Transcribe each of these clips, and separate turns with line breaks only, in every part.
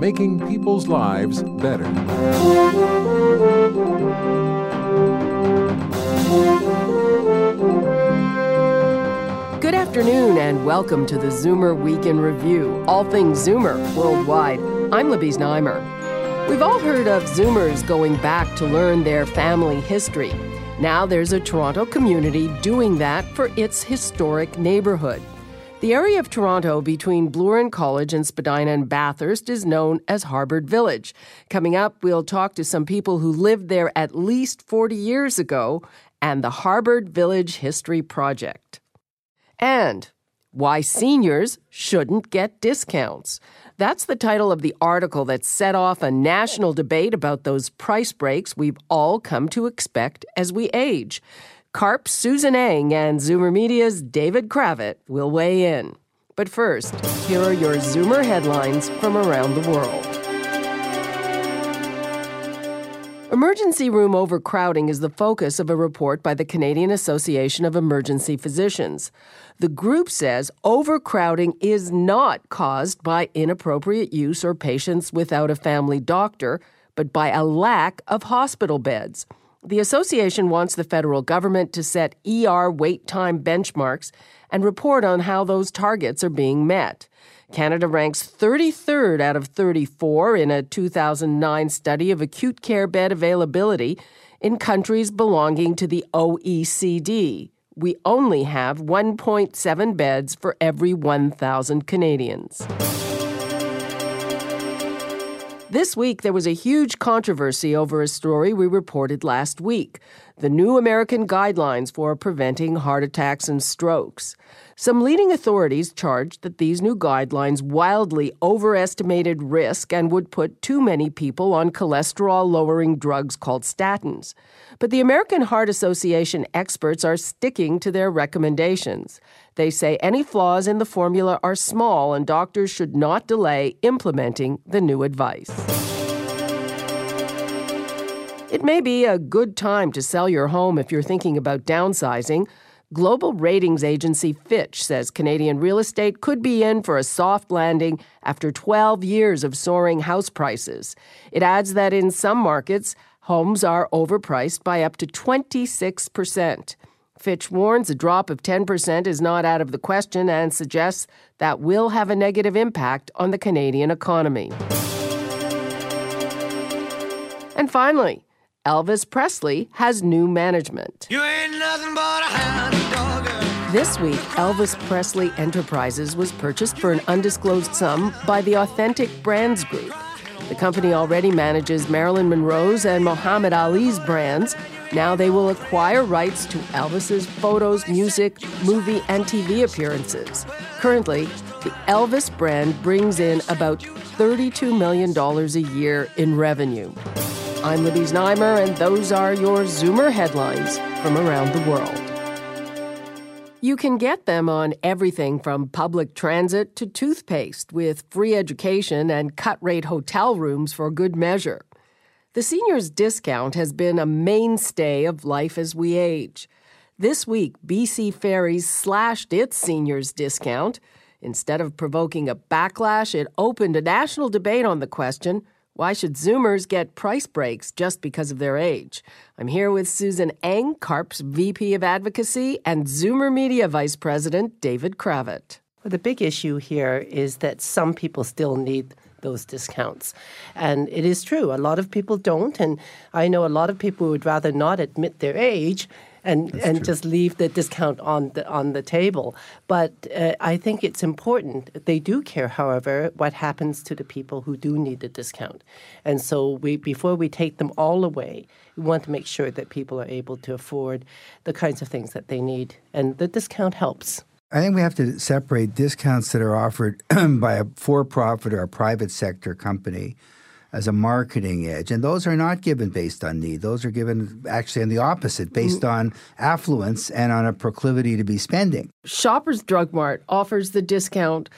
making people's lives better.
Good afternoon and welcome to the Zoomer Week in Review, all things Zoomer worldwide. I'm Libby Znaimer. We've all heard of Zoomers going back to learn their family history. Now there's a Toronto community doing that for its historic neighborhood. The area of Toronto between Bloor College and Spadina and Bathurst is known as Harbord Village. Coming up, we'll talk to some people who lived there at least 40 years ago and the Harbord Village History Project. And why seniors shouldn't get discounts. That's the title of the article that set off a national debate about those price breaks we've all come to expect as we age. CARP's Susan Eng and Zoomer Media's David Cravit will weigh in. But first, here are your Zoomer headlines from around the world. Emergency room overcrowding is the focus of a report by the Canadian Association of Emergency Physicians. The group says overcrowding is not caused by inappropriate use or patients without a family doctor, but by a lack of hospital beds. The association wants the federal government to set ER wait time benchmarks and report on how those targets are being met. Canada ranks 33rd out of 34 in a 2009 study of acute care bed availability in countries belonging to the OECD we only have 1.7 beds for every 1,000 Canadians. This week, there was a huge controversy over a story we reported last week the new American guidelines for preventing heart attacks and strokes. Some leading authorities charged that these new guidelines wildly overestimated risk and would put too many people on cholesterol lowering drugs called statins. But the American Heart Association experts are sticking to their recommendations. They say any flaws in the formula are small and doctors should not delay implementing the new advice. It may be a good time to sell your home if you're thinking about downsizing. Global ratings agency Fitch says Canadian real estate could be in for a soft landing after 12 years of soaring house prices. It adds that in some markets, homes are overpriced by up to 26%. Fitch warns a drop of 10% is not out of the question and suggests that will have a negative impact on the Canadian economy. And finally, Elvis Presley has new management. This week, Elvis Presley Enterprises was purchased for an undisclosed sum by the Authentic Brands Group. The company already manages Marilyn Monroe's and Muhammad Ali's brands. Now they will acquire rights to Elvis's photos, music, movie, and TV appearances. Currently, the Elvis brand brings in about $32 million a year in revenue. I'm Libby Znaimer, and those are your Zoomer headlines from around the world. You can get them on everything from public transit to toothpaste with free education and cut rate hotel rooms for good measure. The seniors discount has been a mainstay of life as we age. This week, BC Ferries slashed its seniors discount. Instead of provoking a backlash, it opened a national debate on the question why should Zoomers get price breaks just because of their age? I'm here with Susan Eng, CARP's VP of Advocacy, and Zoomer Media Vice President David Cravit.
Well, the big issue here is that some people still need those discounts. And it is true, a lot of people don't. And I know a lot of people would rather not admit their age and That's and true. just leave the discount on the on the table. But uh, I think it's important. They do care, however, what happens to the people who do need the discount. And so we before we take them all away, we want to make sure that people are able to afford the kinds of things that they need, and the discount helps.
I think we have to separate discounts that are offered by a for-profit or a private sector company as a marketing edge. And those are not given based on need. Those are given actually on the opposite, based mm. on affluence and on a proclivity to be spending.
Shoppers Drug Mart offers the discount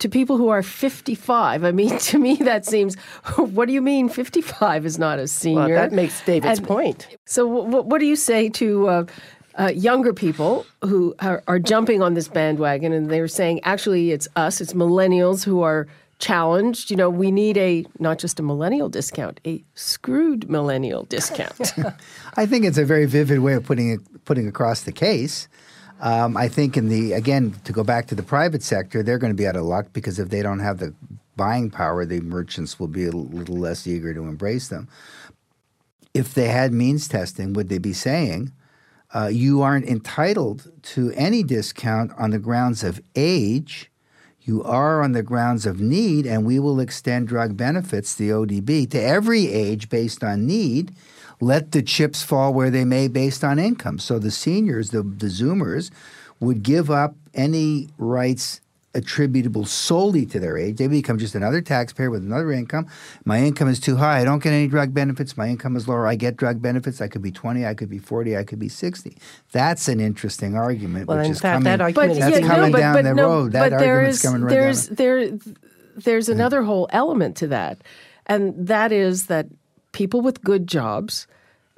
to people who are 55. I mean, to me, that seems, what do you mean 55 is not a senior? Well,
that makes David's and point.
So, what, what do you say to uh, uh, younger people who are, are jumping on this bandwagon and they're saying, actually, it's us, it's millennials who are challenged. You know, we need a not just a millennial discount, a screwed millennial discount.
I think it's a very vivid way of putting it, putting across the case. Um, I think in the again to go back to the private sector, they're going to be out of luck because if they don't have the buying power, the merchants will be a little less eager to embrace them. If they had means testing, would they be saying? Uh, you aren't entitled to any discount on the grounds of age you are on the grounds of need, and we will extend drug benefits, the ODB, to every age based on need. Let the chips fall where they may based on income. So the seniors, the, the Zoomers, would give up any rights attributable solely to their age. They become just another taxpayer with another income. My income is too high. I don't get any drug benefits. My income is lower. I get drug benefits. I could be 20, I could be 40, I could be 60. That's an interesting argument,
well,
which
is
fact,
coming, that argument
that's
yeah,
coming
no, but,
down
but,
the
no,
road. That
but
argument's coming right
there's,
down.
There, there's another whole element to that, and that is that people with good jobs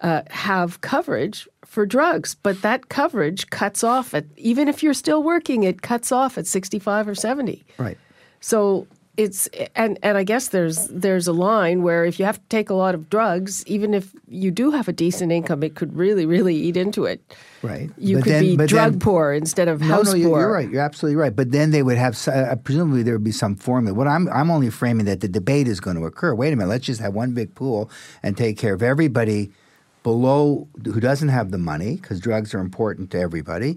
uh, have coverage for drugs, but that coverage cuts off at even if you're still working, it cuts off at 65 or 70.
Right.
So it's and and I guess there's there's a line where if you have to take a lot of drugs, even if you do have a decent income, it could really really eat into it.
Right.
You but could then, be drug then, poor instead of
no,
house
no,
poor.
You're right. You're absolutely right. But then they would have uh, presumably there would be some formula. What I'm I'm only framing that the debate is going to occur. Wait a minute. Let's just have one big pool and take care of everybody below who doesn't have the money because drugs are important to everybody.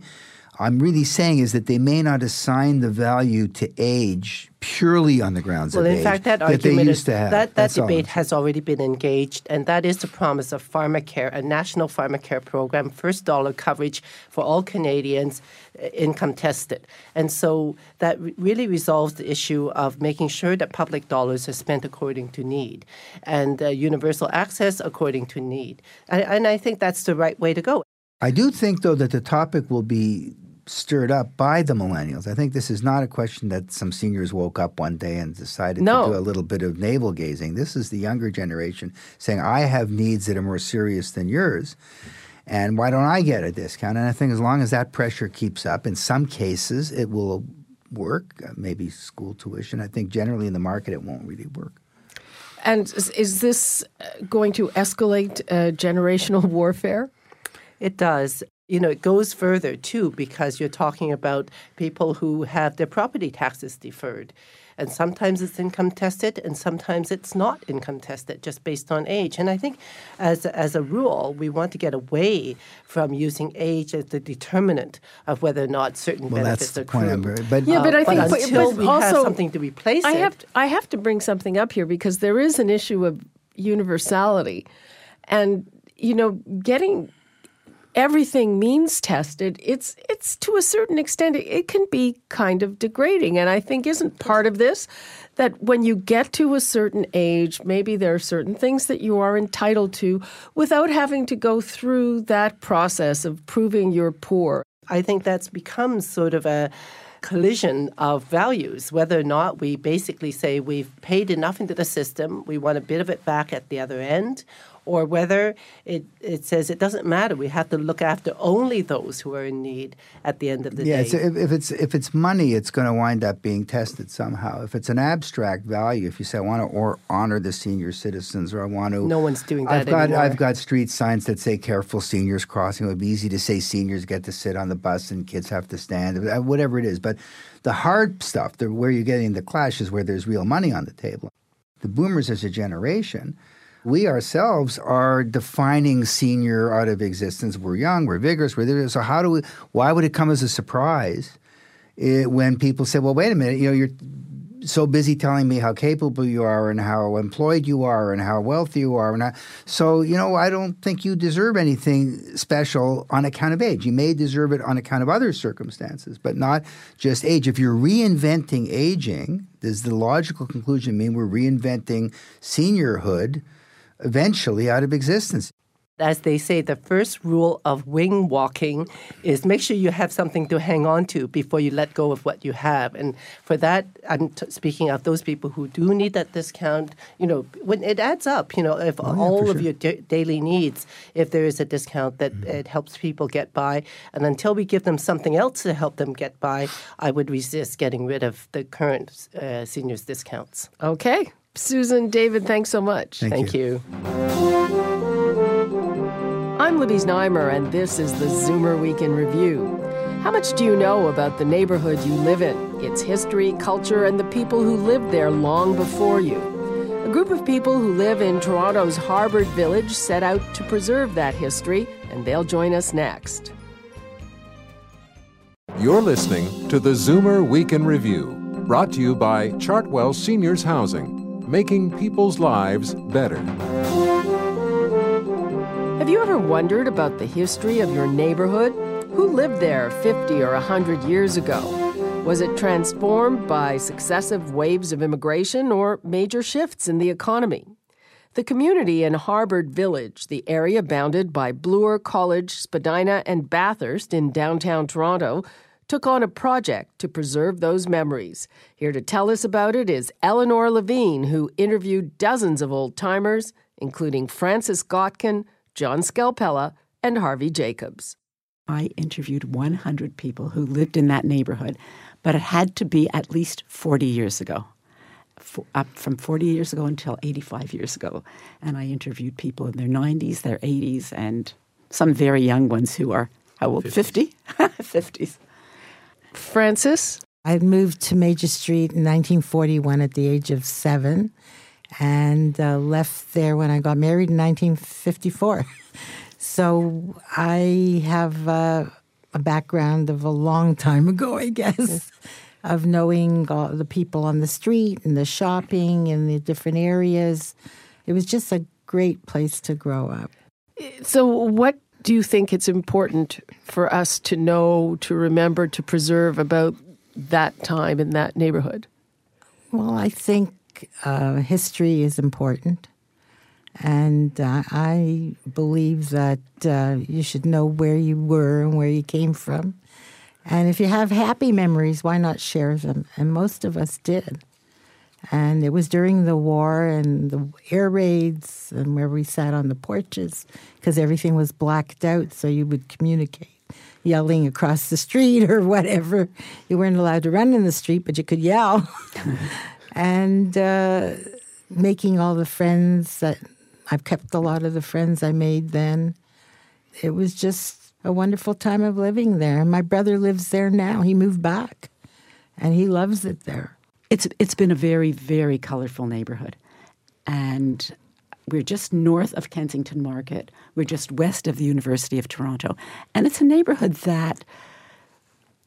I'm really saying is that they may not assign the value to age purely on the grounds
well,
of
age.
Well,
in fact, that,
that
argument
is,
that, that debate has already been engaged, and that is the promise of pharmacare, a national pharmacare program, first dollar coverage for all Canadians, uh, income tested. And so that really resolves the issue of making sure that public dollars are spent according to need and uh, universal access according to need. And, and I think that's the right way to go.
I do think, though, that the topic will be stirred up by the millennials. I think this is not a question that some seniors woke up one day and decided
no.
to do a little bit of navel gazing. This is the younger generation saying, I have needs that are more serious than yours. And why don't I get a discount? And I think as long as that pressure keeps up, in some cases it will work, uh, maybe school tuition. I think generally in the market it won't really work.
And is this uh, going to escalate uh, generational warfare?
It does you know, it goes further too because you're talking about people who have their property taxes deferred. And sometimes it's income tested and sometimes it's not income tested just based on age. And I think as, as a rule, we want to get away from using age as the determinant of whether or not certain
well,
benefits
that's
are
the point
accrued.
But,
yeah, but I think
but until
but
we
also,
have something to replace
I
it.
Have to, I have to bring something up here because there is an issue of universality. And, you know, getting everything means tested, it's it's to a certain extent it, can be kind of degrading. And I think isn't part of this that when you get to a certain age, maybe there are certain things that you are entitled to without having to go through that process of proving you're poor.
I think that's become sort of a collision of values, whether or not we basically say we've paid enough into the system, we want a bit of it back at the other end, or whether it, it says it doesn't matter. We have to look after only those who are in need at the end of the
yeah,
day.
Yeah, if, if, it's if it's money, it's going to wind up being tested somehow. If it's an abstract value, if you say I want to or honor the senior citizens, or I want to,
no one's doing that
I've got
anymore.
I've got street signs that say "Careful seniors crossing." It would be easy to say seniors get to sit on the bus and kids have to stand, uh, whatever it is. But the hard stuff, the, where you're getting the clash, is where there's real money on the table. The boomers as a generation we ourselves are defining senior out of existence. We're young, we're vigorous, we're there. So how do we? Why would it come as a surprise it, when people say, "Well, wait a minute, you know, you're so busy telling me how capable you are and how employed you are and how wealthy you are. And I, so, you know, I don't think you deserve anything special on account of age. You may deserve it on account of other circumstances, but not just age. If you're reinventing aging, does the logical conclusion mean we're reinventing seniorhood eventually out of existence?
as they say, the first rule of wing walking is make sure you have something to hang on to before you let go of what you have. And for that, I'm t- speaking of those people who do need that discount. You know, when it adds up, you know, if
Oh, yeah,
all of
sure.
your da- daily needs, if there is a discount that
Mm-hmm.
it helps people get by, and until we give them something else to help them get by, I would resist getting rid of the current uh, seniors discounts.
Okay. Susan, David, thanks so much.
Thank
Thank you.
I'm Libby Znaimer, and this is the Zoomer Week in Review. How much do you know about the neighborhood you live in, its history, culture, and the people who lived there long before you? A group of people who live in Toronto's Harbord Village set out to preserve that history, and they'll join us next.
You're listening to the Zoomer Week in Review, brought to you by Chartwell Seniors Housing, making people's lives better.
Have you ever wondered about the history of your neighborhood? Who lived there 50 or 100 years ago? Was it transformed by successive waves of immigration or major shifts in the economy? The community in Harbord Village, the area bounded by Bloor College, Spadina, and Bathurst in downtown Toronto, took on a project to preserve those memories. Here to tell us about it is Eleanor Levine, who interviewed dozens of old timers, including Francis Gotkin, John Skelpella, and Harvey Jacobs.
I interviewed 100 people who lived in that neighborhood, but it had to be at least 40 years ago. F- Up from 40 years ago until 85 years ago. And I interviewed people in their 90s, their 80s, and some very young ones who are, how old? 50? 50s.
Francis?
I moved to Major Street in 1941 at the age of seven and uh, left there when I got married in 1954. so I have uh, a background of a long time ago, I guess, of knowing all the people on the street and the shopping and the different areas. It was just a great place to grow up.
So, what do you think it's important for us to know, to remember, to preserve about that time in that neighborhood?
Well, I think uh, history is important. And uh, I believe that uh, you should know where you were and where you came from. And if you have happy memories, why not share them? And most of us did. And it was during the war and the air raids and where we sat on the porches because everything was blacked out so you would communicate yelling across the street or whatever. You weren't allowed to run in the street, but you could yell. and uh, making all the friends that I've kept a lot of the friends I made then. It was just a wonderful time of living there. And my brother lives there now. He moved back and he loves it there.
It's, it's been a very, very colorful neighborhood. And we're just north of Kensington Market. We're just west of the University of Toronto. And it's a neighborhood that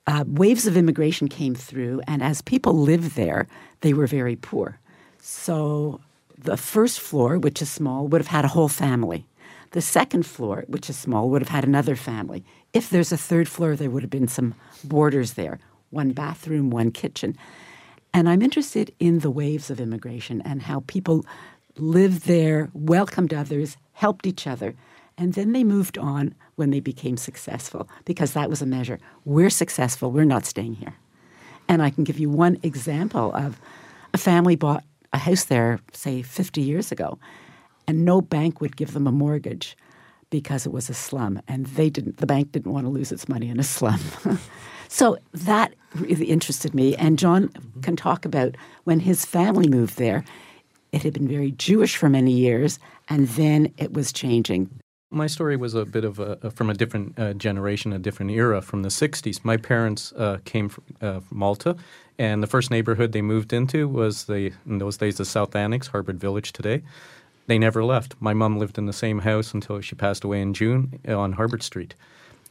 uh, waves of immigration came through, and as people lived there, they were very poor. So the first floor, which is small, would have had a whole family. The second floor, which is small, would have had another family. If there's a third floor, there would have been some boarders there one bathroom, one kitchen. And I'm interested in the waves of immigration and how people lived there, welcomed others, helped each other. And then they moved on when they became successful because that was a measure. We're successful, we're not staying here. And I can give you one example of a family bought a house there, say 50 years ago, and no bank would give them a mortgage because it was a slum and they didn't the bank didn't want to lose its money in a slum. so that really interested me and John can talk about when his family moved there it had been very Jewish for many years and then it was changing.
My story was a bit of a, a- from a different uh, generation, a different era from the 60s. My parents uh, came from, uh, from Malta, and the first neighborhood they moved into was the, in those days, the South Annex, Harbord Village today. They never left. My mom lived in the same house until she passed away in June uh, on Harbord Street.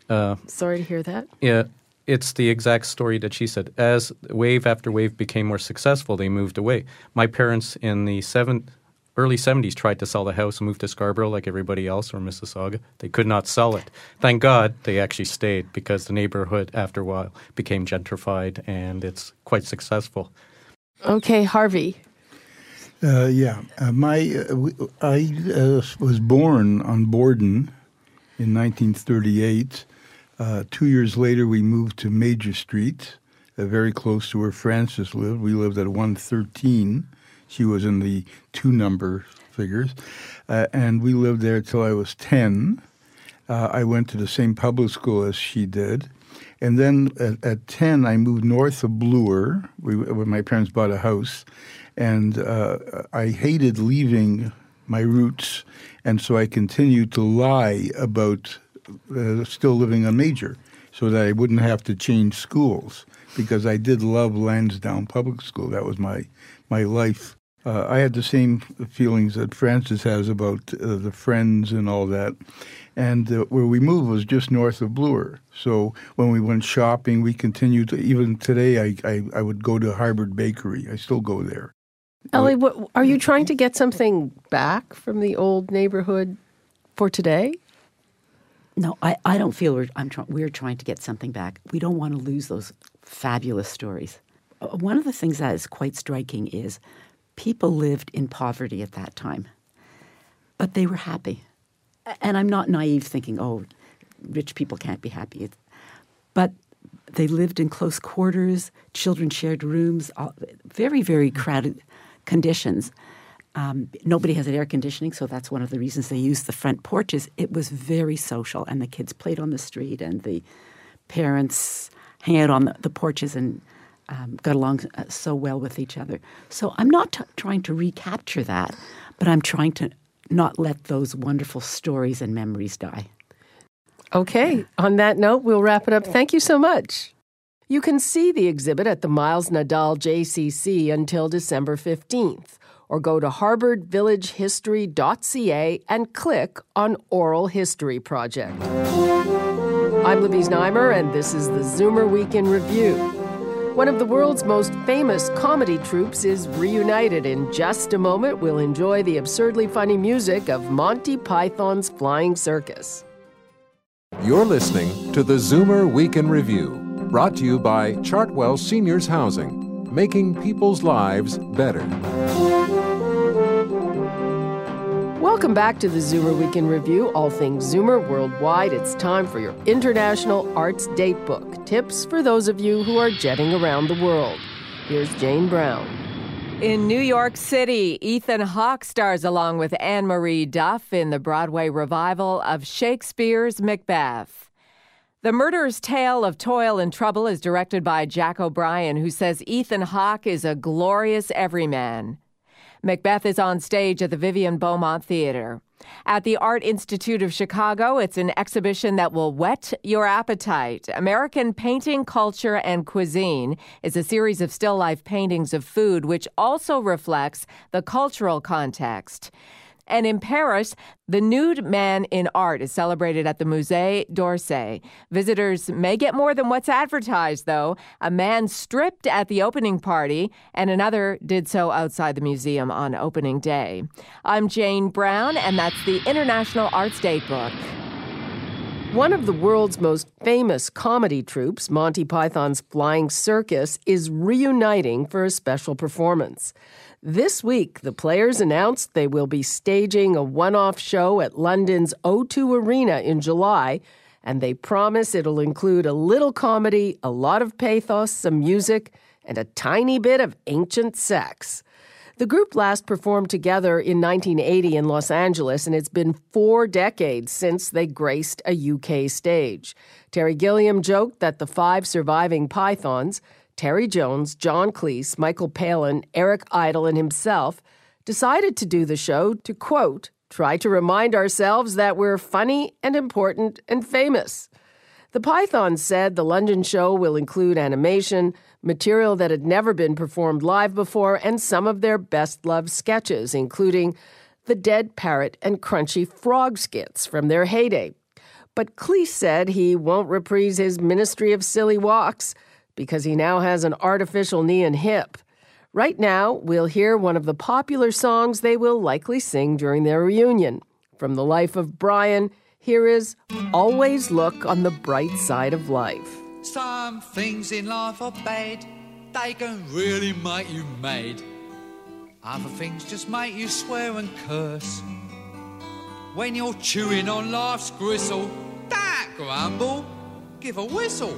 Uh,
Sorry to hear that.
yeah, it's the exact story that she said. As wave after wave became more successful, they moved away. My parents in the seven, early 70s tried to sell the house and move to Scarborough like everybody else or Mississauga. They could not sell it. Thank God they actually stayed because the neighborhood, after a while, became gentrified and it's quite successful.
Okay, Harvey.
Uh, yeah, uh, my uh, I uh, was born on Borden in 1938. Uh, two years later, we moved to Major Street, uh, very close to where Frances lived. We lived at 113. She was in the two number figures, and we lived there till I was 10. I went to the same public school as she did. And then at, at, 10, I moved north of Bloor, when my parents bought a house. And uh, I hated leaving my roots. And so I continued to lie about uh, still living on Major so that I wouldn't have to change schools because I did love Lansdowne Public School. That was my, my life. Uh, I had the same feelings that Frances has about uh, the friends and all that and uh, where we moved was just north of Bloor. So when we went shopping, we continued to, even today, I, I, I would go to Harbord Bakery. I still go there.
Ellie, what, are you trying to get something back from the old neighborhood for today?
No, I, I don't feel we're, try, we're trying to get something back. We don't want to lose those fabulous stories. Uh, one of the things that is quite striking is people lived in poverty at that time, but they were happy and I'm not naive thinking, oh, rich people can't be happy. But they lived in close quarters, children shared rooms, very, very crowded conditions. Um, nobody has air conditioning, so that's one of the reasons they use the front porches. It was very social, and the kids played on the street, and the parents hang out on the, the porches and um, got along uh, so well with each other. So I'm not t- trying to recapture that, but I'm trying to not let those wonderful stories and memories die.
Okay, on that note, we'll wrap it up. Thank you so much. You can see the exhibit at the Miles Nadal JCC until December 15th, or go to harbordvillagehistory.ca and click on Oral History Project. I'm Libby Znaimer, and this is the Zoomer Week in Review. One of the world's most famous comedy troupes is reunited. In just a moment, we'll enjoy the absurdly funny music of Monty Python's Flying Circus.
You're listening to the Zoomer Week in Review, brought to you by Chartwell Seniors Housing, making people's lives better.
Welcome back to the Zoomer Week in Review, all things Zoomer worldwide. It's time for your International Arts Date Book. Tips for those of you who are jetting around the world. Here's Jane Brown.
In New York City, Ethan Hawke stars along with Anne Marie Duff in the Broadway revival of Shakespeare's Macbeth. The Murderer's Tale of Toil and Trouble is directed by Jack O'Brien, who says Ethan Hawke is a glorious everyman. Macbeth is on stage at the Vivian Beaumont Theater. At the Art Institute of Chicago, it's an exhibition that will whet your appetite. American Painting, Culture, and Cuisine is a series of still life paintings of food which also reflects the cultural context. And in Paris, the nude man in art is celebrated at the Musée d'Orsay. Visitors may get more than what's advertised, though. A man stripped at the opening party, and another did so outside the museum on opening day. I'm Jane Brown, and that's the International Arts Date book.
One of the world's most famous comedy troupes, Monty Python's Flying Circus, is reuniting for a special performance. This week, the players announced they will be staging a one off show at London's O2 Arena in July, and they promise it'll include a little comedy, a lot of pathos, some music, and a tiny bit of ancient sex. The group last performed together in 1980 in Los Angeles, and it's been four decades since they graced a UK stage. Terry Gilliam joked that the five surviving Pythons, Terry Jones, John Cleese, Michael Palin, Eric Idle, and himself decided to do the show to quote, try to remind ourselves that we're funny and important and famous. The Pythons said the London show will include animation, material that had never been performed live before, and some of their best loved sketches, including the dead parrot and crunchy frog skits from their heyday. But Cleese said he won't reprise his Ministry of Silly Walks because he now has an artificial knee and hip. Right now, we'll hear one of the popular songs they will likely sing during their reunion. From the life of Brian, here is Always Look on the Bright Side of Life.
Some things in life are bad, they can really make you mad. Other things just make you swear and curse. When you're chewing on life's gristle, don't grumble, give a whistle.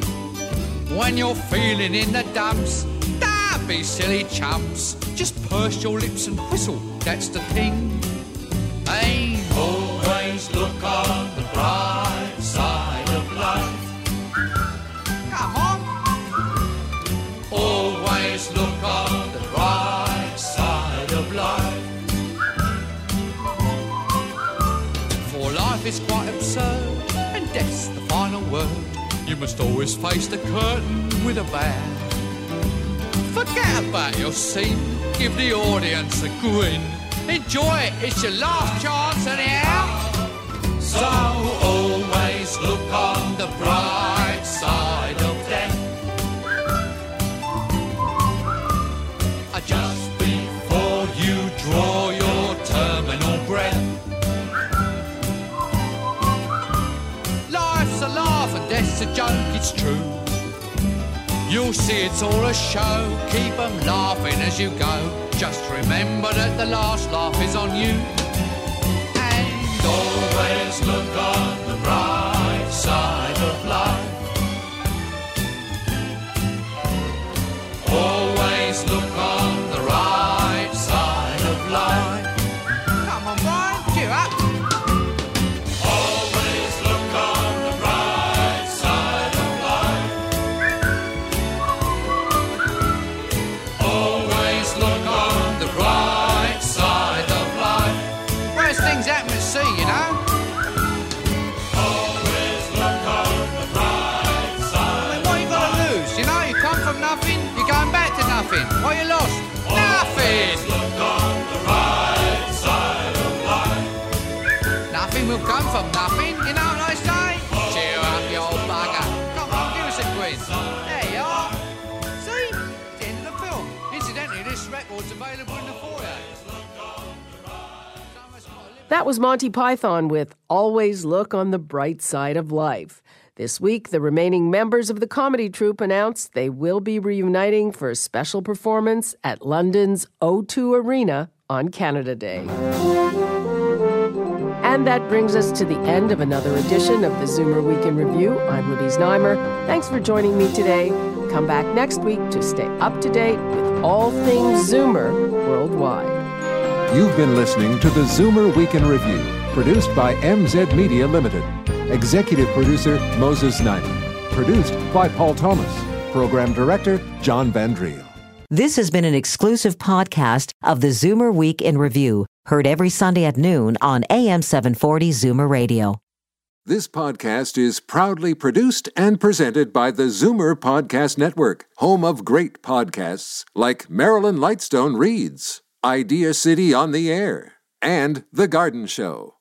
When you're feeling in the dumps, don't be silly chumps. Just purse your lips and whistle, that's the thing. Hey, always look on the bright side of life. Come on. Always look on the bright side of life. For life is quite absurd, and death's the final word. You must always face the curtain with a bow. Forget about your scene, give the audience a grin. Enjoy it, it's your last chance anyhow. So always look on the bright death's a joke, it's true. You'll see it's all a show, keep 'em laughing as you go. Just remember that the last laugh is on you. And always look on come from nothing. You know what I say? Cheer up, you old bugger. Come on, give us a grin. There you are. See? It's the end of the film. Incidentally, this record's available in the foyer.
That was Monty Python with Always Look on the Bright Side of Life. This week, the remaining members of the comedy troupe announced they will be reuniting for a special performance at London's O2 Arena on Canada Day. And that brings us to the end of another edition of the Zoomer Week in Review. I'm Libby Znaimer. Thanks for joining me today. Come back next week to stay up to date with all things Zoomer worldwide.
You've been listening to the Zoomer Week in Review, produced by MZ Media Limited. Executive producer Moses Znaimer. Produced by Paul Thomas. Program director John Van Driel.
This has been an exclusive podcast of the Zoomer Week in Review, heard every Sunday at noon on AM 740 Zoomer Radio.
This podcast is proudly produced and presented by the Zoomer Podcast Network, home of great podcasts like Marilyn Lightstone Reads, Idea City on the Air, and The Garden Show.